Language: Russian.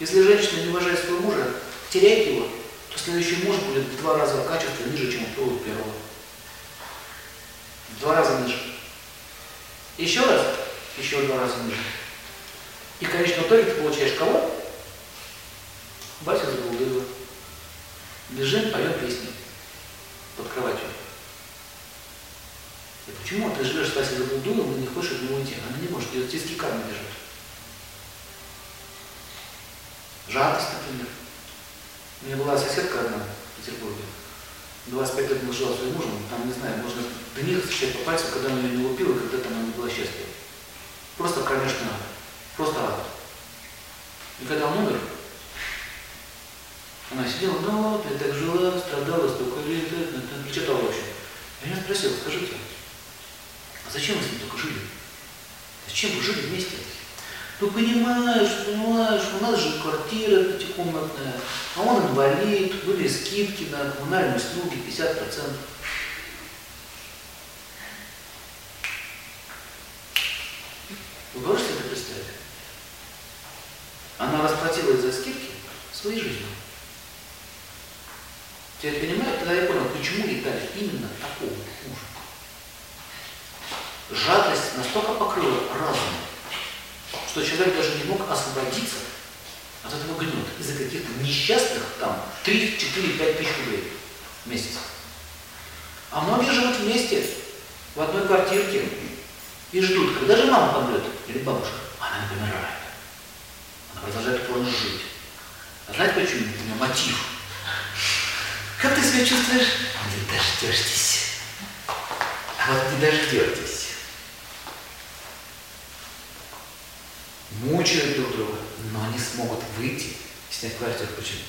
Если женщина не уважает своего мужа, теряет его, то следующий муж будет в два раза в качестве ниже, чем у первого. В два раза ниже. Еще раз, еще два раза ниже. И, конечно, в итоге ты получаешь кого? Вася Забулдыева. Бежим, поем песни под кроватью. И почему ты живешь с Васей Забулдуевым и не хочешь от него уйти? Она не может, ее тиски кармы держат. Жадность, например. У меня была соседка одна в Петербурге. 25 лет она жила своим мужем, там, не знаю, можно до них считать по пальцам, когда она ее не лупила, когда там она не была счастлива. Просто ад. Просто ад. И когда он умер, она сидела, ну вот, я так жила, страдала, столько лет, причитала в общем. Я меня спросил, скажите, а зачем вы с ним только жили? Зачем вы жили вместе? Ну понимаешь, понимаешь, у нас же квартира пятикомнатная, а он инвалид, были скидки на коммунальные услуги 50%. Вы можете это представить? Она расплатилась за скидки своей жизнью. Теперь понимаете, тогда я понял, почему ей дали именно такого мужа. Жадность настолько покрыла разум, что человек даже не мог освободиться от этого гнета из-за каких-то несчастных там 3, 4, 5 тысяч рублей в месяц. А многие живут вместе, в одной квартирке, и ждут, когда же мама помрет, или бабушка. Она не помирает. Она продолжает упорно жить. А знаете почему? У нее мотив. Как ты себя чувствуешь? Не дождетесь. А вот не дождетесь. Мучают друг друга, но они смогут выйти снять квартиру. Почему?